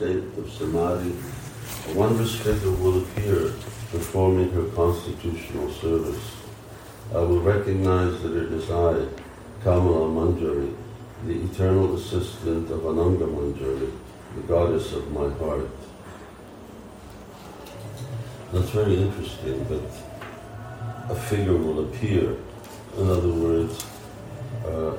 state of samadhi, a wondrous figure will appear performing her constitutional service. I will recognize that it is I, Kamala Manjari, the eternal assistant of Ananga Manjari, the goddess of my heart. That's very interesting that a figure will appear. In other words, uh,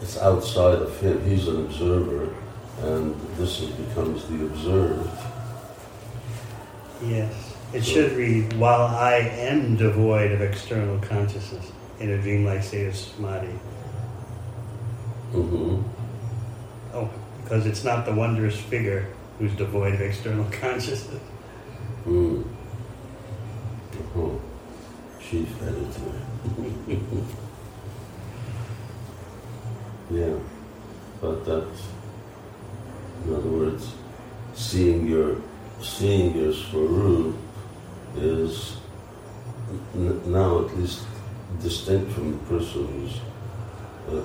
it's outside of him. He's an observer, and this is, becomes the observed. Yes. It should read, while I am devoid of external consciousness in a dreamlike state of samadhi. Mm-hmm. Oh, because it's not the wondrous figure who's devoid of external consciousness. Mm. Oh, chief editor. yeah, but that's, in other words, seeing your seeing your swarup is n- now at least distinct from the person who's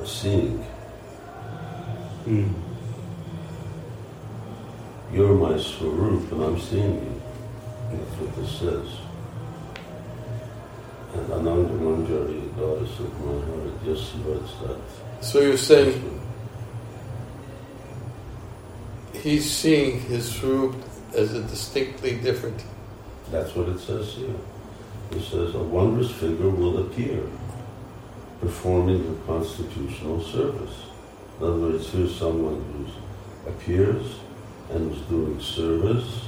uh, seeing. Hmm. You're my swarup and I'm seeing you. That's what this says. And Ananga Manjari, the goddess of my heart, yes, he writes that. So you're saying he's seeing his Swarup as a distinctly different. That's what it says here. It says a wondrous figure will appear, performing a constitutional service. In other words, here's someone who appears and is doing service.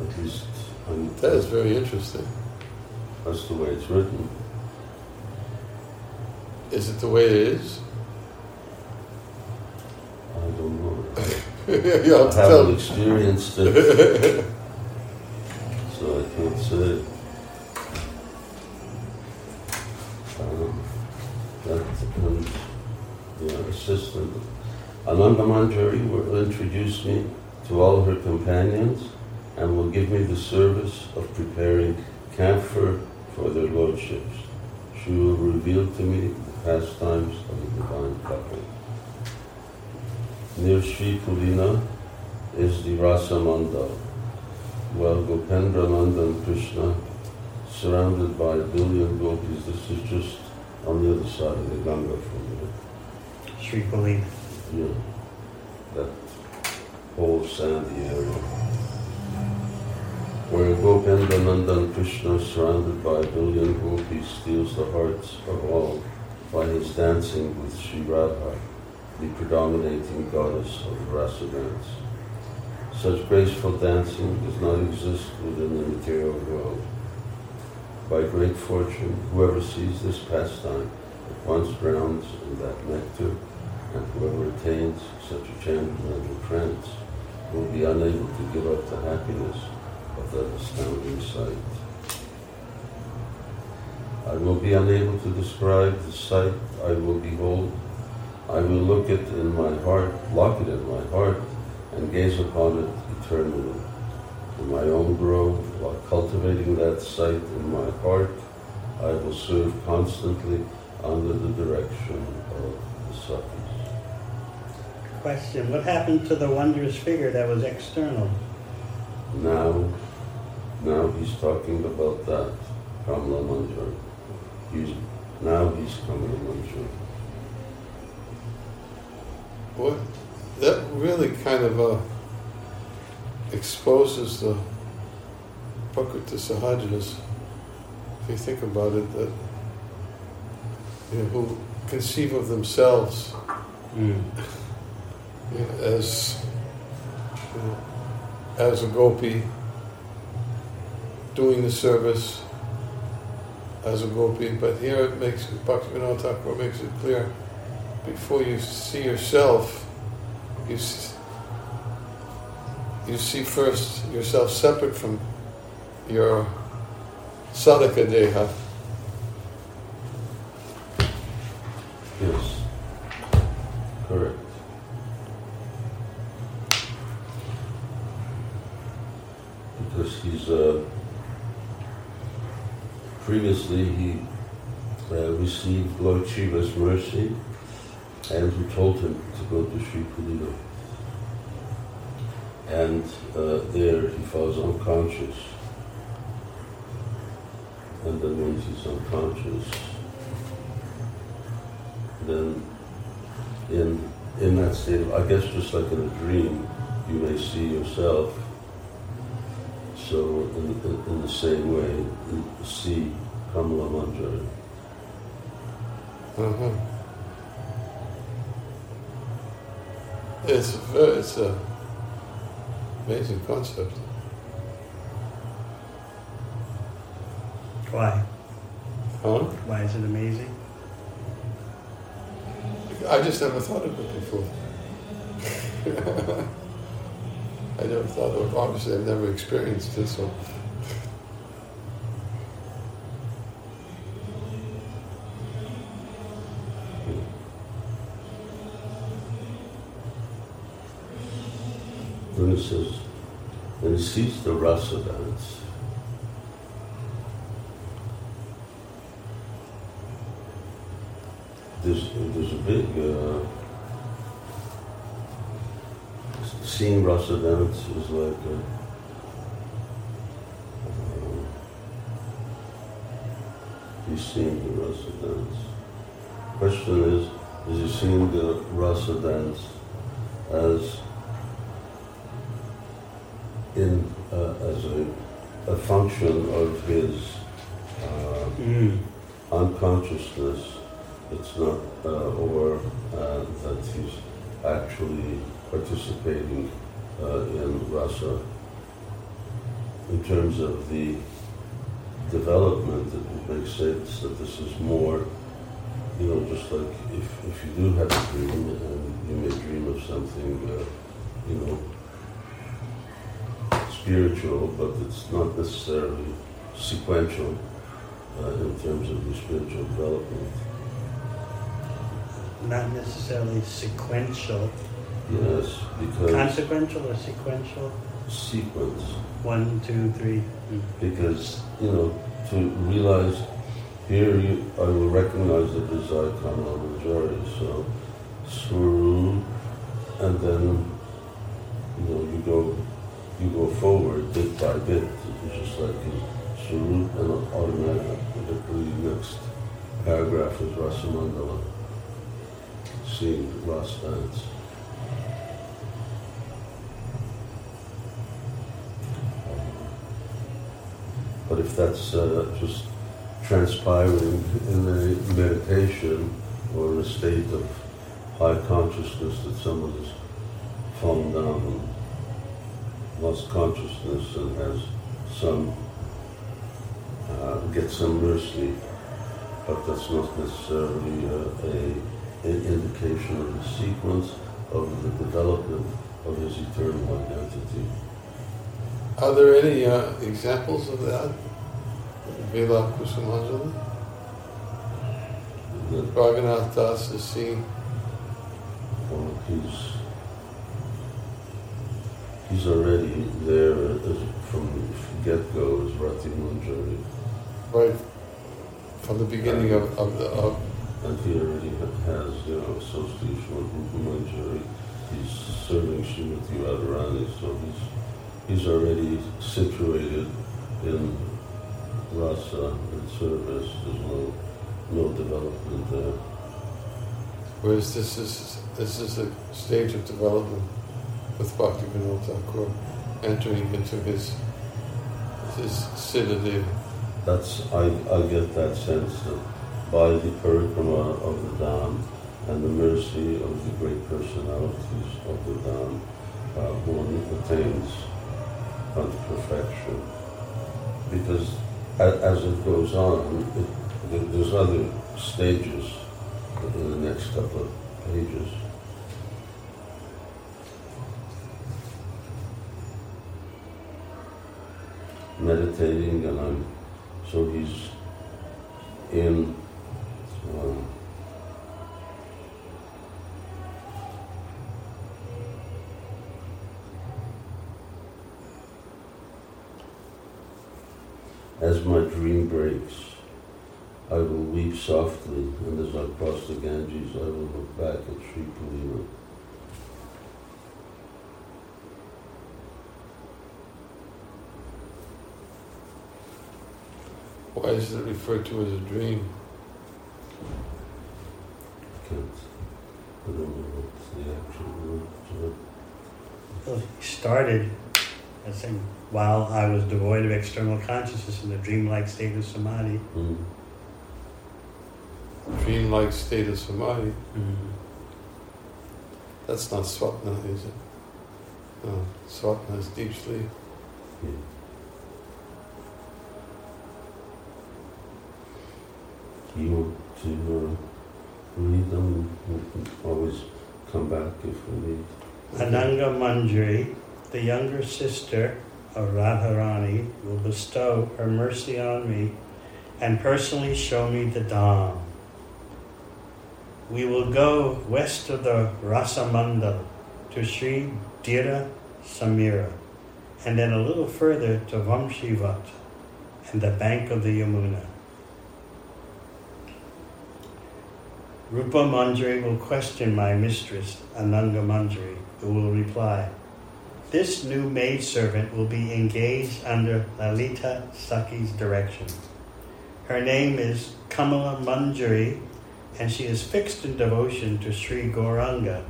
At least I'm, That is very interesting. that's the way it's written. Is it the way it is? I don't know. you have I haven't experienced it, so I can't say. Um, that and the assistant, Ananga Manjari will introduce me to all her companions and will give me the service of preparing camphor for their lordships. She will reveal to me the pastimes of the divine couple. Near Sri Pulina is the Rasa Mandal, while Gopendra Nandan Krishna, surrounded by a billion gopis, this is just on the other side of the Ganga from here. Sri Pulina. Yeah, that whole sandy area. Where Gopendra Nandan Krishna, surrounded by a billion gopis, steals the hearts of all by his dancing with Sri Radha, the predominating goddess of rasa dance. Such graceful dancing does not exist within the material world. By great fortune, whoever sees this pastime at once drowns in that nectar, and whoever attains such a transcendental trance will be unable to give up the happiness of that astounding sight. I will be unable to describe the sight I will behold. I will look it in my heart, lock it in my heart, and gaze upon it eternally. In my own grove, while cultivating that sight in my heart, I will serve constantly under the direction of the Sakhis. Question What happened to the wondrous figure that was external? Now, now he's talking about that Kamala Manjari. He's now he's Kamala Manjari. What that really kind of uh, exposes the Prakriti Sahajas, if you think about it, that you know, who conceive of themselves Hmm. you know, as you know, as a gopi doing the service as a gopi, but here it makes Bhaktivinoda Thakur makes it clear before you see yourself, you s- you see first yourself separate from your sadhaka deha. Yes, correct. Because he's uh, previously he uh, received Lord Shiva's mercy and who told him to go to Sri Pulina. And uh, there he falls unconscious. And then when he's unconscious, then in in that state of, I guess just like in a dream, you may see yourself. So in, in, in the same way, see Kamala Manjari. Uh-huh. It's a very, it's a amazing concept. Why? Huh? Why is it amazing? I just never thought of it before. I never thought of it. Obviously, I've never experienced it, so. Then it says, sees the rasa dance, there's, there's a big, uh, seeing rasa dance is like, a, uh, he's seeing the rasa dance. Question is, is he seeing the rasa dance as function of his uh, Mm. unconsciousness. It's not, uh, or uh, that he's actually participating uh, in rasa. In terms of the development, it makes sense that this is more, you know, just like if, if you do have a dream and you may dream of something, uh, you know, spiritual, but it's not necessarily sequential uh, in terms of the spiritual development. Not necessarily sequential. Yes, because Consequential or sequential? sequence. One, two, three. Mm. Because, you know, to realize here you, I will recognize the Kamala Manjari. So, Swaru, and then, you know, you go you go forward bit by bit. It's just like Swarup and automatically the next paragraph is Rasamandala, seeing Ras dance. But if that's uh, just transpiring in a meditation or in a state of high consciousness that someone has fallen down lost consciousness and has some, uh, get some mercy, but that's not necessarily uh, a, an indication of the sequence of the development of his eternal identity. Are there any uh, examples of that? Vilapa Kusumanjali? Raghunath Das is seen. well, he's he's already there as, from get-go as Rati Manjari, right from the beginning of, of the of, and he already has, you know, association with Rupa Manjari. He's serving Srimati Radharani, so he's he's already situated in rasa and service. There's no no development there. whereas this is this is a stage of development with Bhakti Vinod Thakur entering into his his citadel. That's I, I get that sense that by the parikrama of the Dham and the mercy of the great personalities of the Dham, uh, one attains unto perfection. Because as, as it goes on, it, there's other stages in the next couple of pages. Meditating, and I'm so he's in. Uh, as my dream breaks, I will weep softly, and as I cross the Ganges, I will look back at Sri Pulina. Is it referred to as a dream? Can't, I don't know what's the actual word. so- Well, he started as saying, while I was devoid of external consciousness in a dreamlike state of samadhi. Mm. Dream-like state of samadhi. Mm-hmm. That's not swapna, is it? No, swapna is deep sleep. Yeah. You to uh, read them? Always come back if we need. Ananga Manjari, the younger sister of Radharani, will bestow her mercy on me and personally show me the Dham. We will go west of the Rasamandal to Sri Dhira Samira, and then a little further to Vamshivat and the bank of the Yamuna. Rupa Manjari will question my mistress, Ananga Manjari, who will reply, This new maidservant will be engaged under Lalita Sakhi's direction. Her name is Kamala Manjari, and she is fixed in devotion to Sri Gauranga.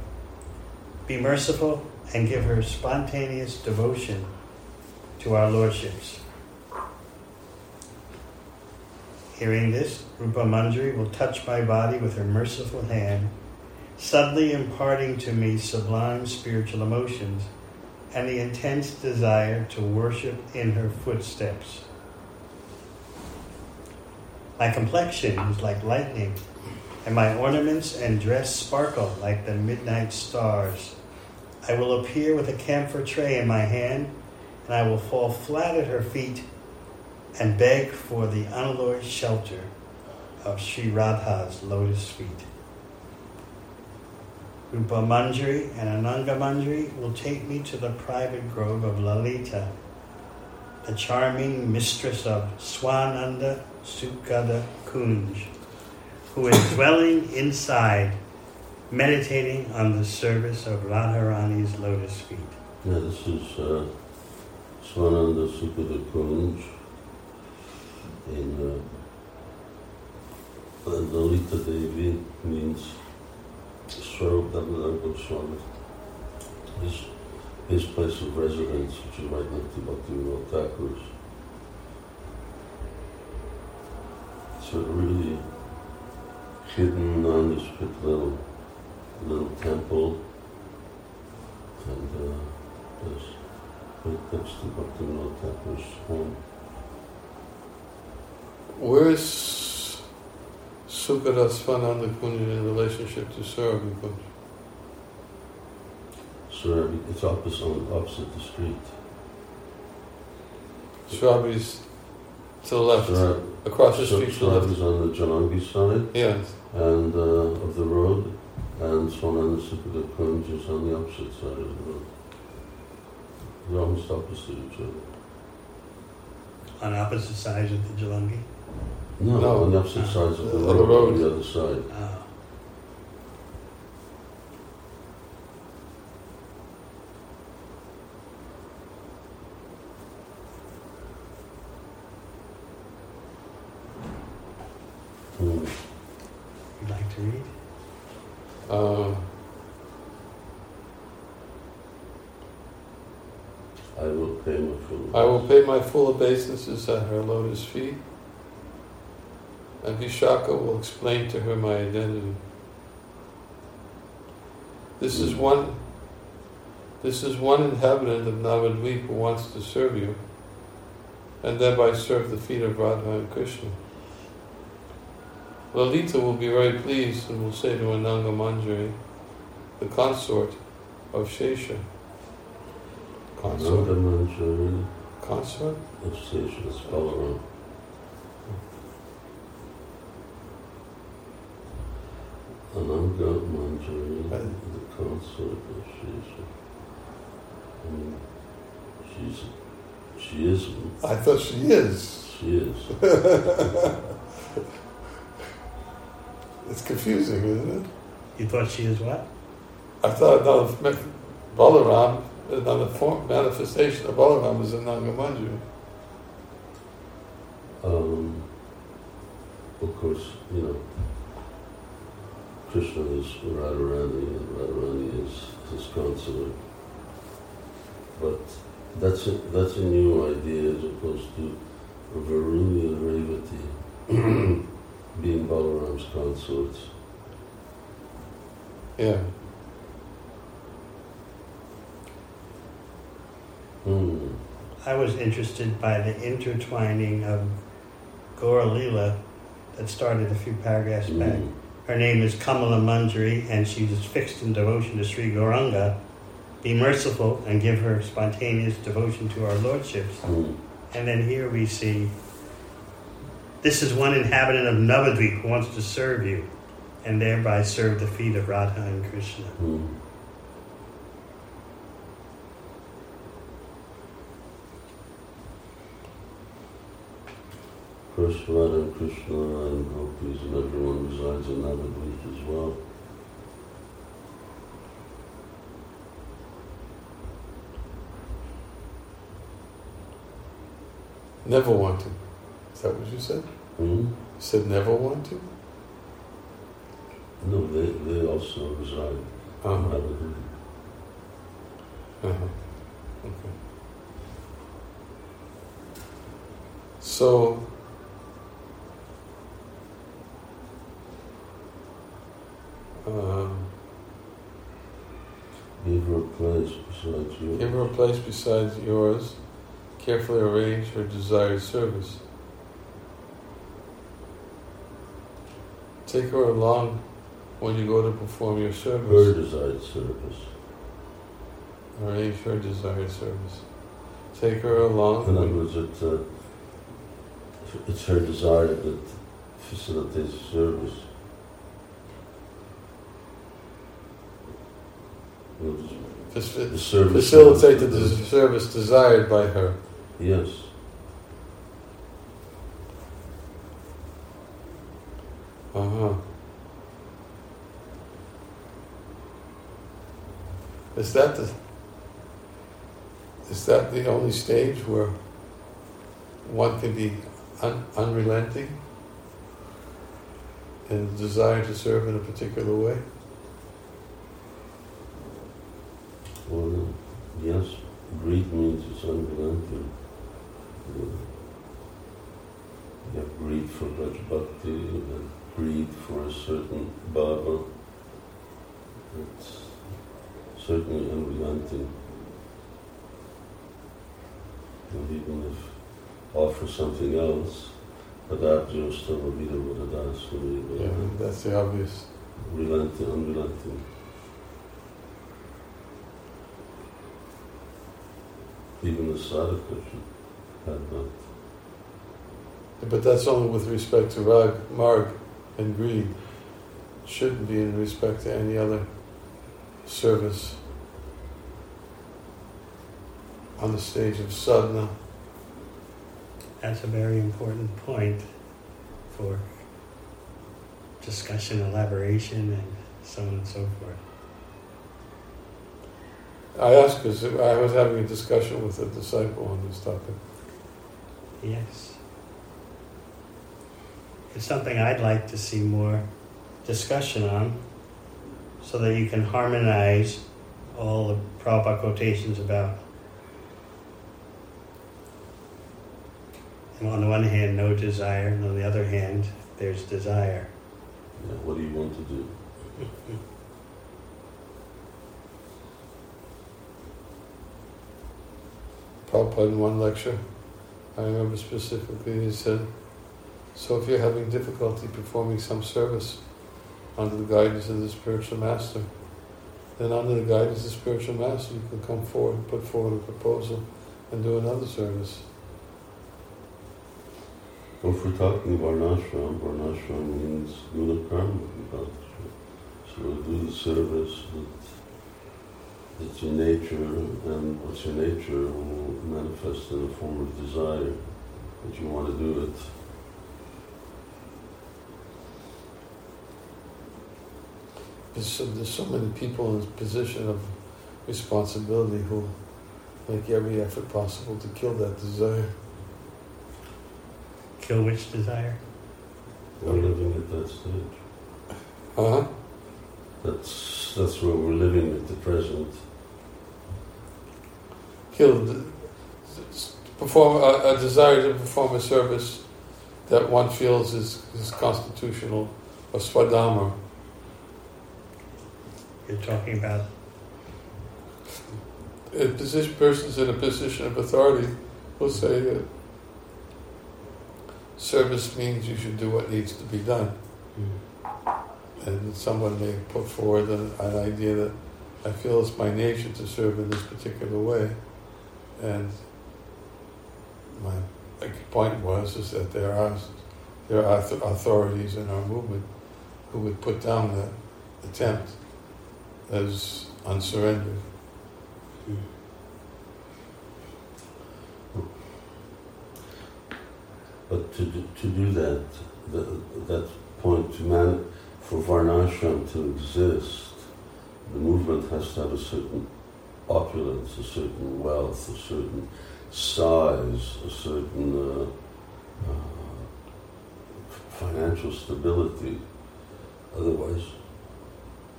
Be merciful and give her spontaneous devotion to our lordships. Hearing this, Rupa Manjari will touch my body with her merciful hand, subtly imparting to me sublime spiritual emotions and the intense desire to worship in her footsteps. My complexion is like lightning, and my ornaments and dress sparkle like the midnight stars. I will appear with a camphor tray in my hand, and I will fall flat at her feet and beg for the unalloyed shelter of Sri Radha's lotus feet. Rupa Manjari and Ananga Manjari will take me to the private grove of Lalita, the charming mistress of Swananda Sukada Kunj, who is dwelling inside, meditating on the service of Radharani's lotus feet. Yeah, this is uh, Swananda Sukada Kunj in uh, Lalita Devi means Swarup Damodar Goswami. His, his place of residence, which is right next to Bhaktivinoda Thakur's. a really hidden nondescript little little temple and uh, there's right next to Bhaktivinoda Thakur's home. Where is Sukada Svananda Kunja in relationship to Surabhi Kunja? So it's opposite, opposite the street. Surabhi's to the left, Surab- across the street to the left. On the Jalangi side Yes. and uh, of the road, and Swananda Sukada Kunj is on the opposite side of the road. They're almost opposite each other. On opposite sides of the Jalangi. No, No. on the opposite sides of the road, road. on the other side. Hmm. you'd like to read? Uh, I will pay my full. I will pay my full obeisances at her lotus feet, and Vishaka will explain to her my identity. This is one. This is one inhabitant of Navadvip who wants to serve you, and thereby serve the feet of Radha and Krishna. Lalita will be very pleased and will say to Ananga Manjari, the consort of Shesha. Consort? Consort? of Sesha, spell around. Ananga Manjari, uh, the consort of Shesha. Uh, I um, mean, she's, she is, I thought she is. she is. It's confusing, isn't it? You thought she is what? I thought another Balaram, uh, another form, manifestation of Balaram is Ananga Manjari. Um, of course, you know, Krishna is Radharani and Radharani is his consort. But that's a, that's a new idea as opposed to Varuni and Revati being Balaram's consorts. Yeah. Hmm. I was interested by the intertwining of Gora Lila that started a few paragraphs back. Her name is Kamala Manjari, and she is fixed in devotion to Sri Gauranga. Be merciful and give her spontaneous devotion to our lordships. Hmm. And then here we see this is one inhabitant of Navadvip who wants to serve you and thereby serve the feet of Radha and Krishna. Hmm. Krishna and Krishna and and everyone resides in Navadvip as well. Never want to. Is that what you said? Hmm? You said never want to? No, they, they also reside in Uh-huh. Navadvip. Uh-huh. Okay. So, um, Give her a place besides yours. give her a place besides yours. Carefully arrange her desired service. Take her along when you go to perform your service. Her desired service. Arrange her desired service. Take her along. In other words, it, uh, it's her desire that facilitates service. You know, Faci- The service. Facilitate the service desired by her. Yes. Uh huh. Is that the is that the only stage where one can be un- unrelenting in the desire to serve in a particular way? Yes, greed means it's unrelenting. You you have greed for Raj Bhakti, you have greed for a certain bhava. It's certainly unrelenting. And even if offer something else, Padabjo Stavavida Vadadasuri, Yeah, that's the obvious. relenting, unrelenting. Even the sadhaka should have uh, that. But that's only with respect to rag, marg, and greed. Shouldn't be in respect to any other service on the stage of sadhana. That's a very important point for discussion, elaboration, and so on and so forth. I asked because I was having a discussion with a disciple on this topic. Yes. It's something I'd like to see more discussion on so that you can harmonize all the Prabhupada quotations about, and on the one hand, no desire, and on the other hand, there's desire. Yeah, what do you want to do? Prabhupada in one lecture, I remember specifically, he said, So if you're having difficulty performing some service under the guidance of the spiritual master, then under the guidance of the spiritual master, you can come forward and put forward a proposal and do another service. Well, if we're talking Varnashram, Varnashram means guna karma. So do the service it's your nature, and what's your nature will manifest in the form of desire that you want to do it. there's so, there's so many people in a position of responsibility who make every effort possible to kill that desire. Kill which desire? We're living at that stage. Huh? That's that's where we're living at the present. Kill the, perform a, a desire to perform a service that one feels is, is constitutional or swadharma. You're talking about A position, persons in a position of authority will say that service means you should do what needs to be done. Hmm. And someone may put forward an, an idea that I feel it's my nature to serve in this particular way. And my point was is that there are there are authorities in our movement who would put down that attempt as unsurrendered. But to do, to do that, the, that point to man, for Varnashram to exist, the movement has to have a certain opulence, a certain wealth, a certain size, a certain uh, uh, financial stability. Otherwise,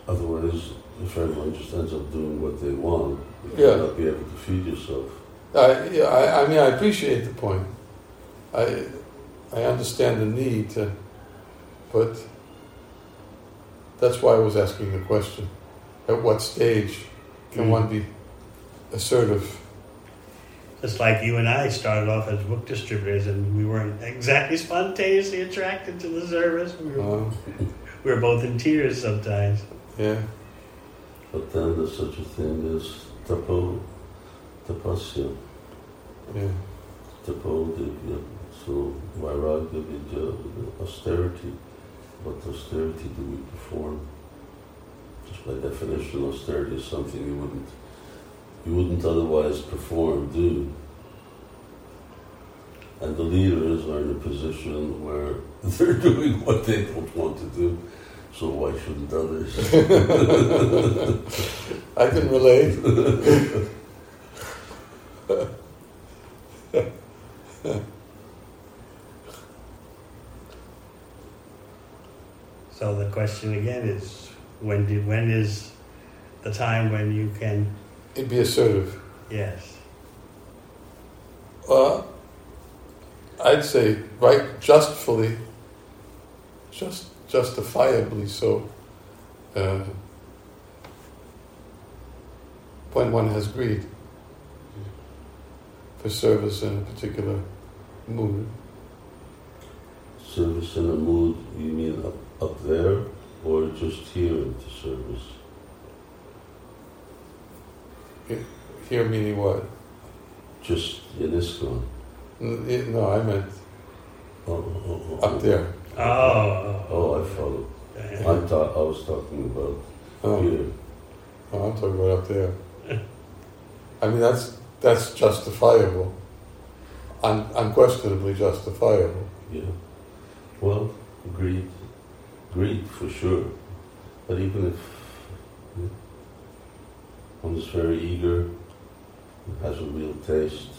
otherwise, if everyone just ends up doing what they want, you Yeah. not be able to feed yourself. I, yeah, I, I mean, I appreciate the point. I, I understand the need to, but that's why I was asking the question. At what stage can Mm. one be assertive? just like you and I started off as book distributors, and we weren't exactly spontaneously attracted to the service. We were, Uh, we were both in tears sometimes. yeah, But then there's such a thing as tapo, tapasya, yeah, tapo divya. So vairagya vidya, austerity. What austerity do we perform? Just by definition, austerity is something you wouldn't you wouldn't otherwise perform, do. And the leaders are in a position where they're doing what they don't want to do. So why shouldn't others? I can relate. So the question again is, when do, when is the time when you can? It'd be assertive. Yes. Well, I'd say right, justfully, just justifiably so. Uh, when one has greed for service in a particular mood. Service in a mood, you mean up, up there or just here into service? Here meaning what? Just in ISKCON? N- it- No, I meant Oh, oh, oh, oh, oh. up there. Oh. Oh, oh. I follow. I thought I was talking about Oh, here. oh, I'm talking about up there. I mean, that's that's justifiable. Un- unquestionably justifiable. Yeah. Well, greed. Greed for sure. But even if yeah, one is very eager, has a real taste,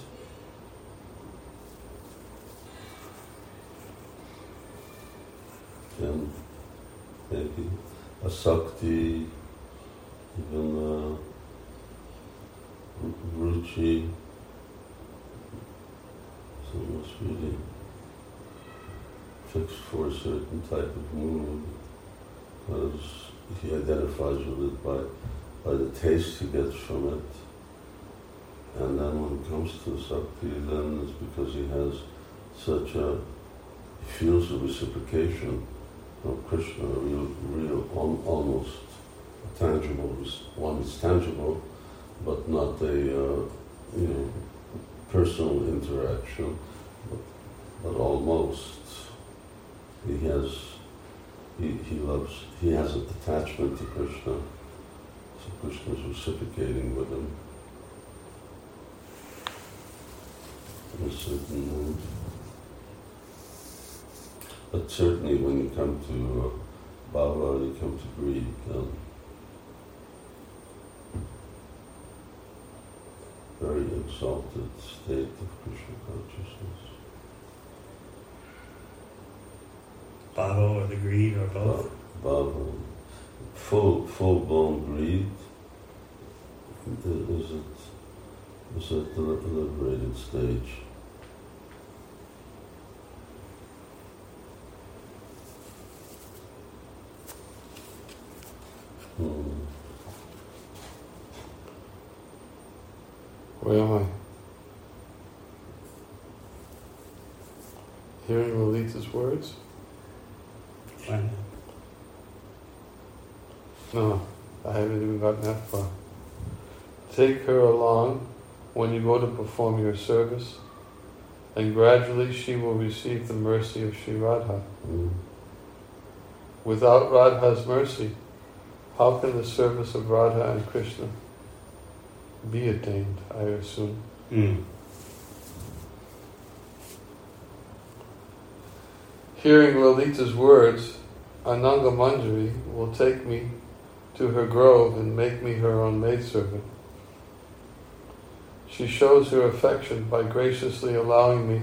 then maybe asakti, even a ruchi, so it's really fixed for a certain type of mood, because he identifies with it by, by the taste he gets from it. And then when it comes to Sakti, then it's because he has such a, he feels a reciprocation of Krishna, a real, real al- almost tangible, one is tangible, but not a, uh, you know, personal interaction, but, but almost he has he, he loves he has an attachment to Krishna. So Krishna's reciprocating with him in a certain mood. But certainly when you come to uh, Baba Bhava, you come to greed, um, very exalted state of Krishna consciousness. Bhava or the greed or both? Bhava full, full-blown greed is at, is at the liberated stage. Hmm. Where am I? Hearing Lalita's words? Fine. No, I haven't even gotten that far. Take her along when you go to perform your service, and gradually she will receive the mercy of Sri Radha. Without Radha's mercy, how can the service of Radha and Krishna be attained, I assume? Mm. Hearing Lalita's words, Ananga Manjari will take me to her grove and make me her own maidservant. She shows her affection by graciously allowing me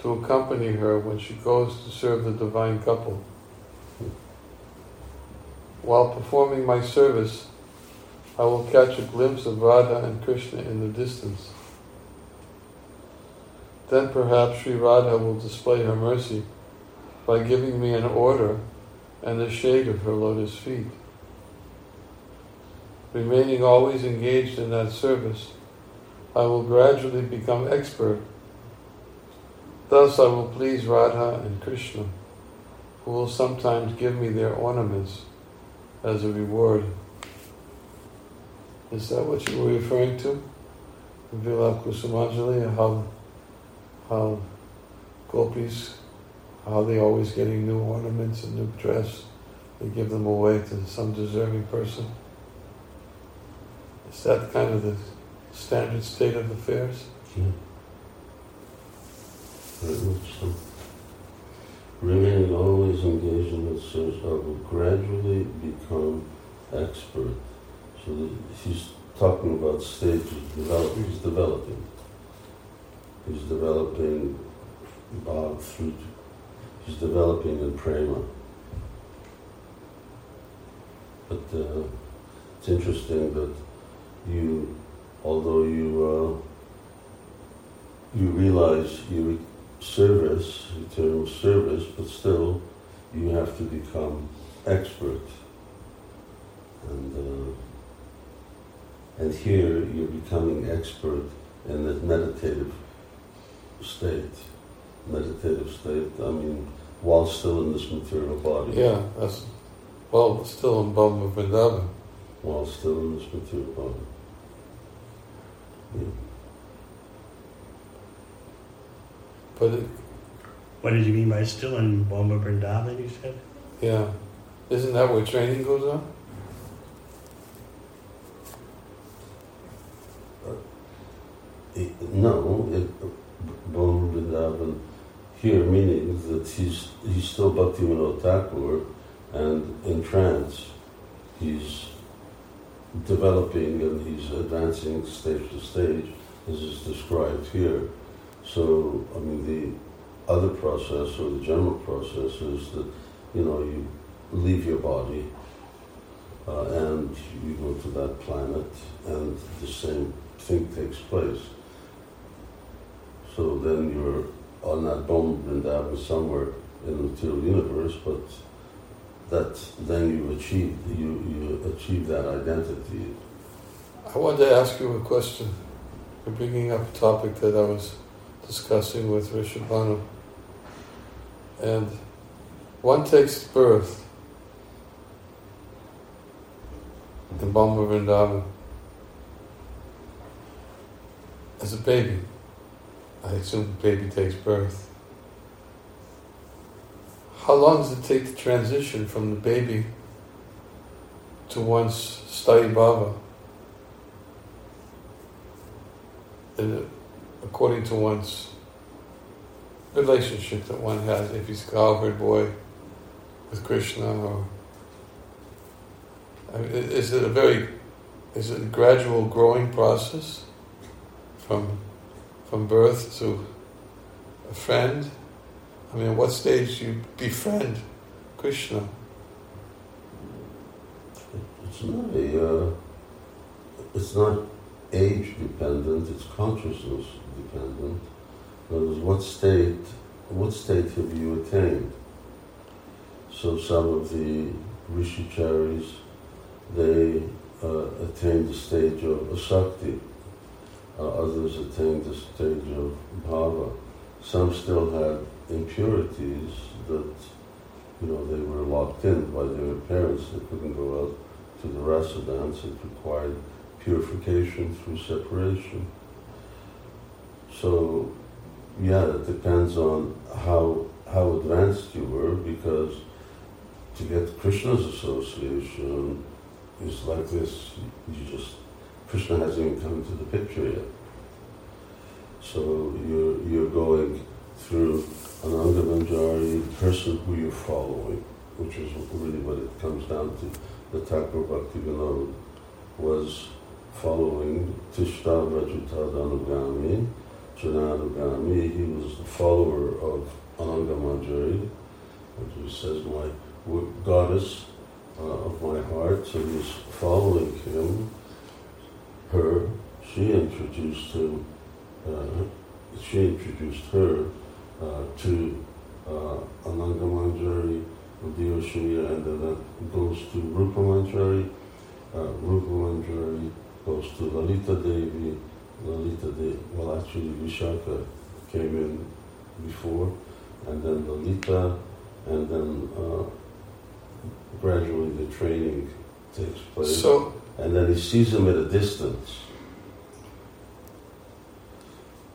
to accompany her when she goes to serve the divine couple. While performing my service, I will catch a glimpse of Radha and Krishna in the distance. Then perhaps Sri Radha will display her mercy by giving me an order and the shade of her lotus feet. Remaining always engaged in that service, I will gradually become expert. Thus I will please Radha and Krishna, who will sometimes give me their ornaments as a reward. Is that what you were referring to? Vilapa Kusumanjali, how, how gopis, how they always getting new ornaments and new dress, they give them away to some deserving person. Is that kind of the standard state of affairs? Yeah. Very much so. Remaining always engaged in the service, I will gradually become expert. So he's talking about stages, develop, he's developing. He's developing bhav through, he's developing in prema. But uh, it's interesting that you, although you uh, you realize your service, eternal service, but still you have to become expert. And uh, and here you're becoming expert in the meditative state. Meditative state. I mean, while still in this material body. Yeah, that's well, still in Bhauma Vrindavan. While still in this material body. Yeah. But it, What did you mean by still in Bhauma Vrindavan, you said? yeah, isn't that where training goes on? It- No, it, Bhauma Vrindavan here meaning that he's he's still Bhaktivinoda Thakur and in trance he's developing and he's advancing stage to stage as is described here. So I mean the other process or the general process is that you know you leave your body uh, and you go to that planet and the same thing takes place. So then you're on that Bhauma Vrindavan somewhere in the material universe, but that then you achieve you, you achieve that identity. I wanted to ask you a question. You're bringing up a topic that I was discussing with Rishabhanu. And one takes birth in Bhauma Vrindavan as a baby. I assume the baby takes birth. How long does it take to transition from the baby to one's sthayi bhava? And uh, according to one's relationship that one has, if he's a cowherd boy with Krishna, or I mean, is it a very, is it a gradual growing process? from from birth to a friend? I mean, at what stage do you befriend Krishna? It's not a, uh, it's not age dependent, it's consciousness dependent. Other words, what state, what state have you attained? So some of the rishicharis, they uh, attained the stage of asakti. Uh, others attained the stage of bhava. Some still had impurities that, you know, they were locked in by their parents. They couldn't go out to the rasa dance. It required purification through separation. So, yeah, it depends on how how advanced you were, because to get Krishna's association is like this. You just Krishna hasn't even come into the picture yet. So you're you're going through Ananga Manjari, the person who you're following, which is really what it comes down to. The Thakur Bhakti Vinod was following Tishta Rajuta Danugami, Jananugami. He was the follower of Ananga Manjari, which says, my goddess uh, of my heart. So he's following him, her. She introduced him, uh, she introduced her to uh, Ananga Manjari, Dioshaya, and then that goes to Rupa Manjari. Uh, Rupa Manjari goes to Lalita Devi. Lalita Devi, well, actually, Vishaka came in before, and then Lalita, and then uh, gradually the training takes place. So, and then he sees him at a distance.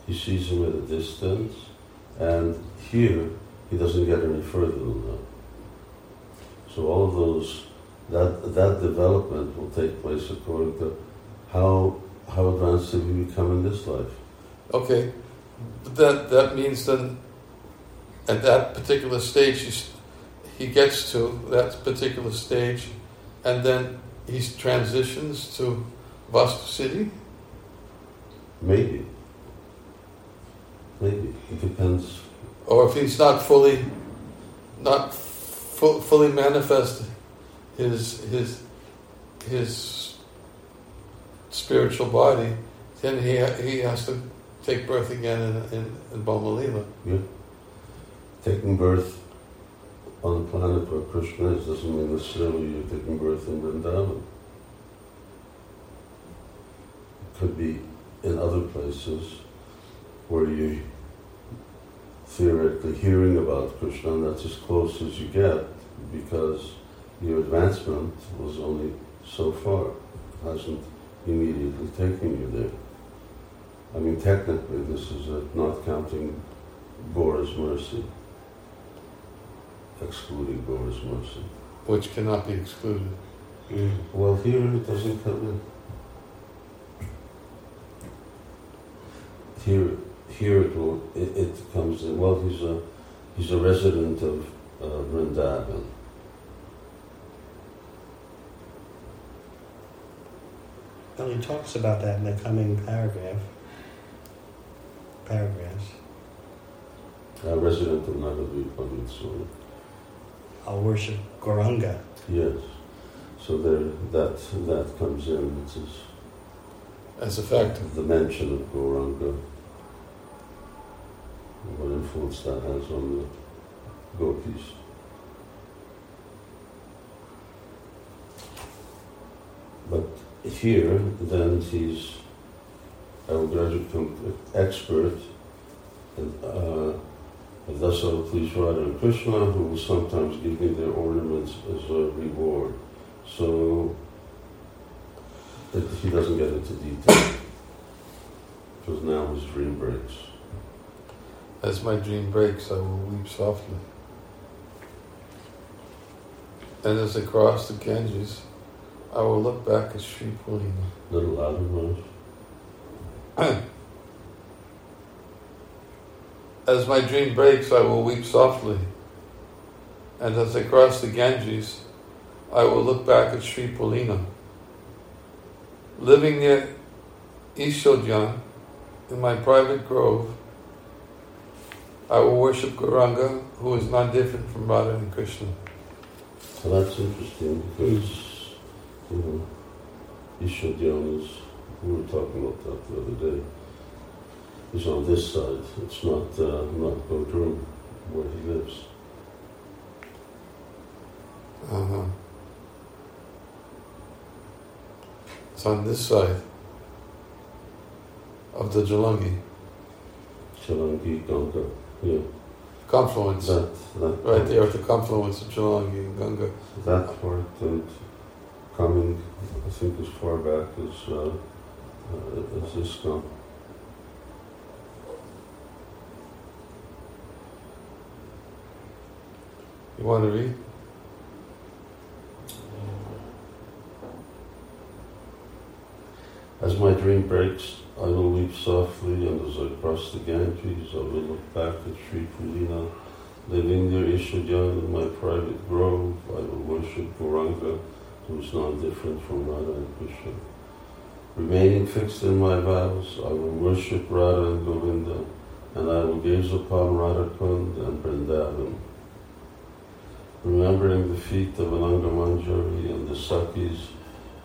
He sees him at a distance, and here he doesn't get any further than that. So all of those, that that development will take place according to how how advanced have you become in this life. Okay, but that that means then, at that particular stage, he's, he gets to that particular stage, and then he transitions to vastu-siddhi? Maybe. It depends. Or if he's not fully, not fu- fully manifest his his his spiritual body, then he he has to take birth again in in, in Bhaumalila. Yeah. Taking birth on the planet where Krishna is doesn't mean necessarily you're taking birth in Vrindavan. It could be in other places where you theoretically hearing about Krishna, and that's as close as you get because your advancement was only so far. It hasn't immediately taken you there. I mean, technically, this is a, not counting Gaura's mercy, excluding Gaura's mercy. which cannot be excluded. Well, here it doesn't come in. Here, here it will. It, it comes in. Well, he's a he's a resident of uh, Vrindavan. Well, he talks about that in the coming paragraph. Paragraphs. A resident of Navadvipa, I mean, so I'll worship Gauranga. yes. So there, that that comes in. It's just As a fact, the mention of Gauranga. What influence that has on the gopis. But here, then he's will gradually become expert, and uh, and thus I will please Radha and Krishna, who will sometimes give me their ornaments as a reward. So he doesn't get into detail because now his dream breaks. as my dream breaks, I will weep softly. And as I cross the Ganges, I will look back at Sri Pulina. Little louder, Rose. As my dream breaks, I will weep softly. And as I cross the Ganges, I will look back at Sri Pulina. Living near Ishodyan, in my private grove, I will worship Gauranga, who is not different from Radha and Krishna. So that's interesting because, you know, Ishwadhyanas, we were talking about that the other day, is on this side. It's not, uh, not Godrum, where he lives. Uh-huh. It's on this side of the Jalangi Chalangi, Ganga, yeah. confluence. That, that Right there at the confluence of Jalangi and Ganga. That part and coming, I think, as far back as, uh, uh, as this come. You want to read? As my dream breaks, I will weep softly, and as I cross the Ganges, I will look back at Sri Pulina, living near Ishodyan in my private grove. I will worship Gauranga, who is not different from Radha and Krishna. Remaining fixed in my vows, I will worship Radha and Govinda, and I will gaze upon Radhakund and Vrindavan. Remembering the feet of Ananga Manjari and the Sakhis,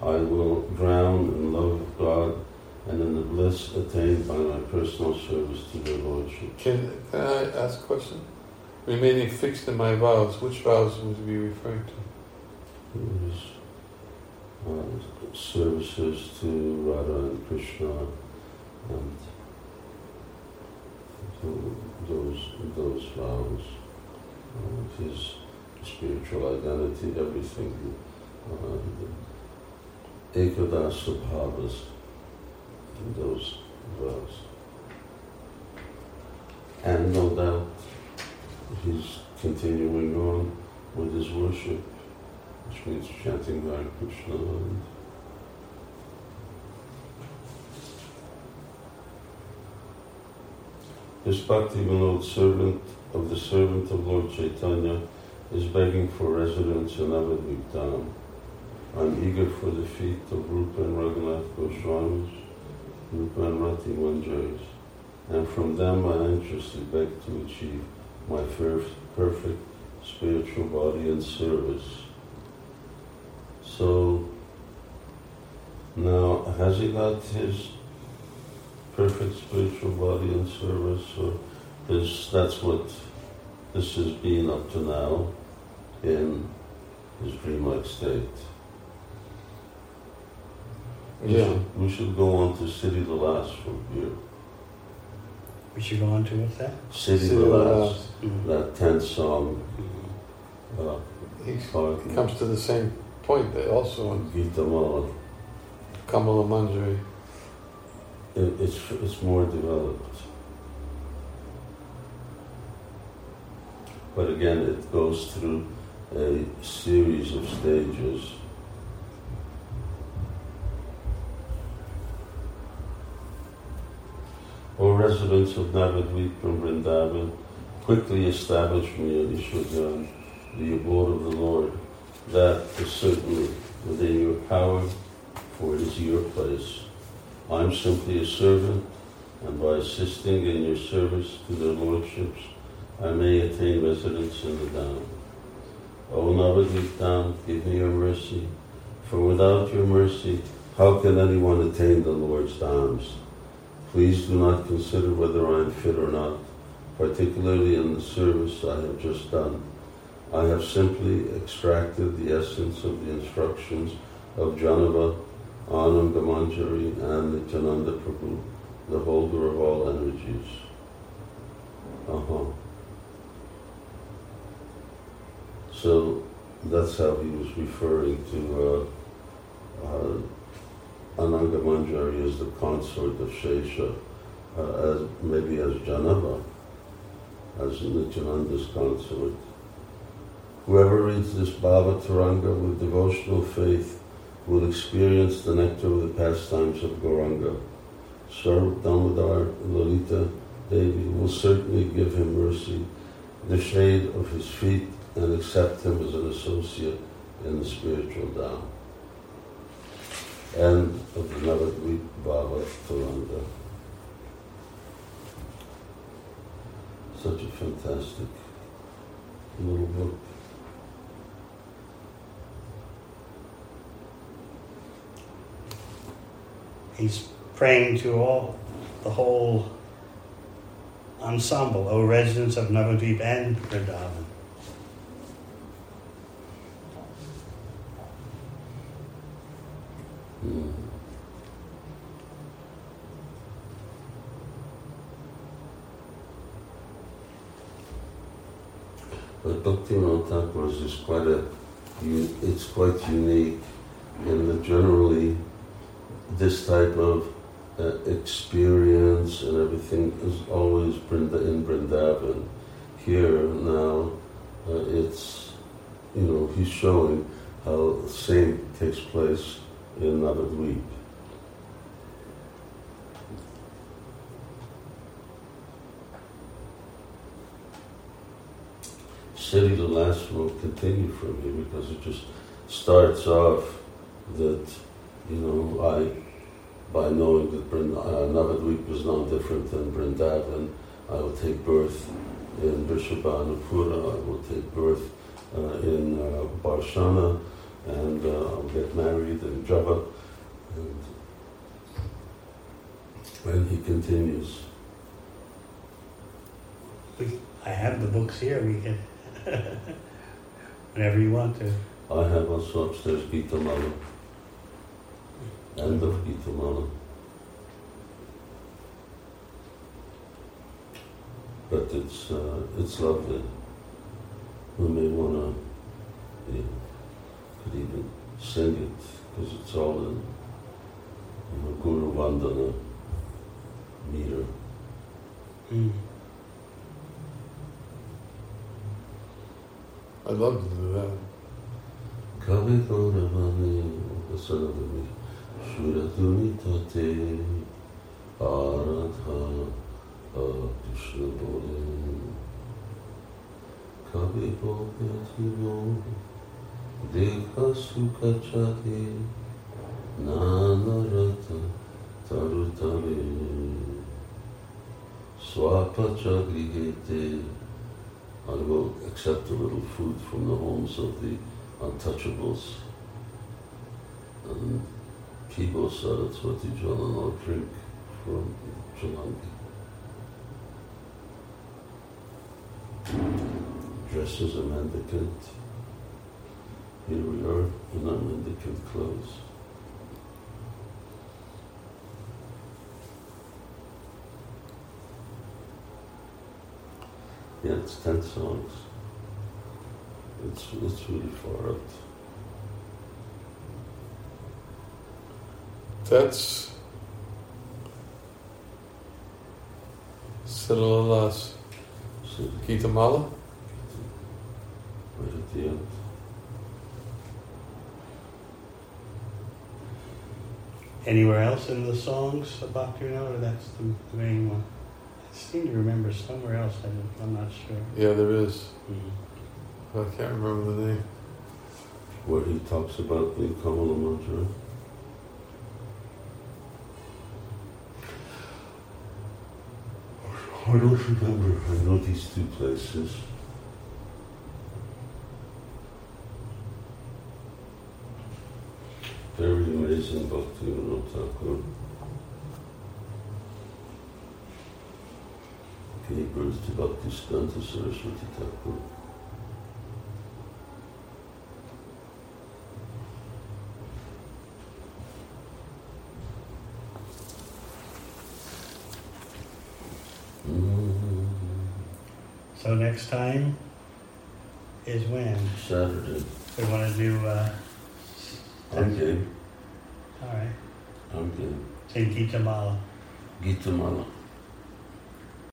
I will drown in love of God and in the bliss attained by my personal service to the Lordship. Can, can I ask a question? Remaining fixed in my vows, which vows would you be referring to? It was uh, services to Radha and Krishna and to those, those vows, uh, his spiritual identity, everything. Uh, Ekadas Subhavas, those vows. And no doubt he's continuing on with his worship, which means chanting Hare Krishna. And this Bhakti Vinod servant of the servant of Lord Chaitanya is begging for residence in Avadvip Dham. I'm eager for the feet of Rupa and Raghunath Goswamis, Rupa and Rati Manjaris, and from them I anxiously beg to achieve my first perfect spiritual body and service. So now, has he got his perfect spiritual body and service, or is that's what this has been up to now in his dreamlike state? We Yeah. should, we should go on to Siddhi Lalasa from here. We should go on to what's that? City, City the the Last, Last. Mm. that tenth song. Uh, He part comes to the same point that also in Gita Mala. Kamala Manjari. It, it's it's more developed. But again, it goes through a series of stages. O residents of Navadvip and Vrindavan, quickly establish me in Ishodyan, the abode of the Lord. That is certainly within your power, for it is your place. I'm simply a servant, and by assisting in your service to their lordships, I may attain residence in the Dham. O Navadvip Dham, give me your mercy, for without your mercy, how can anyone attain the Lord's Dhams? Please do not consider whether I am fit or not, particularly in the service I have just done. I have simply extracted the essence of the instructions of Jahnava, Ananga Manjari, and Nityananda Prabhu, the holder of all energies. Uh-huh. So that's how he was referring to uh, uh, Ananga Manjari as the consort of Shesha, uh, as maybe as Jahnava, as Nityananda's consort. Whoever reads this Bhava Taranga with devotional faith will experience the nectar of the pastimes of Gauranga. Sir Damodar Lalita Devi will certainly give him mercy, the shade of his feet, and accept him as an associate in the spiritual Dham. End of the Navadvip Bhava Taranga. Such a fantastic little book. He's praying to all, the whole ensemble, O residents of Navadvip and Vrindavan. But Bhaktivinoda Thakur's is quite a, it's quite unique that generally this type of uh, experience and everything is always in Vrindavan. Here now, uh, it's, you know, he's showing how the same takes place in Navadvip. Siddhi Lalasa will continue for me because it just starts off that, you know, I, by knowing that Brind- uh, Navadvip is no different than Vrindavan, I will take birth in Vrishabhanupura, I will take birth uh, in uh, Barshana, and uh, I'll get married in Java. And, and he continues. We, I have the books here. We can, whenever you want to. I have also upstairs Gita Mala. End of Gita Mala. But it's uh, it's lovely. We may wanna, you know, could even sing it, because it's all in, in the Guru Vandana meter. Mm. I love to do that. Kavi Guru Vandana, the son of the meter. Tate, Aradha, Krishna Bodhi. Kavi Guru Sukha Chati Nanarata Tarutare I will accept a little food from the homes of the untouchables. And Kibo Saraswati Jalan or drink from Jalangi. Dressed as a mendicant. Here we are in our mendicant close. Yeah, it's ten songs. It's it's really far out. That's Siddhalalas So Gita Mala. right at the end. Anywhere else in the songs about you know, or that's the the main one? I seem to remember somewhere else. I don't- I'm not sure. Yeah, there is. Mhm. I can't remember the name. Where he talks about the Kamala mantra. I don't remember. I know these two places. Amazing Bhakti Thakur. Gave birth to Bhakti Siddhanta Saraswati Thakur. So next time is when Saturday. we want to do. Uh, I'm game. all right. I'm game. Say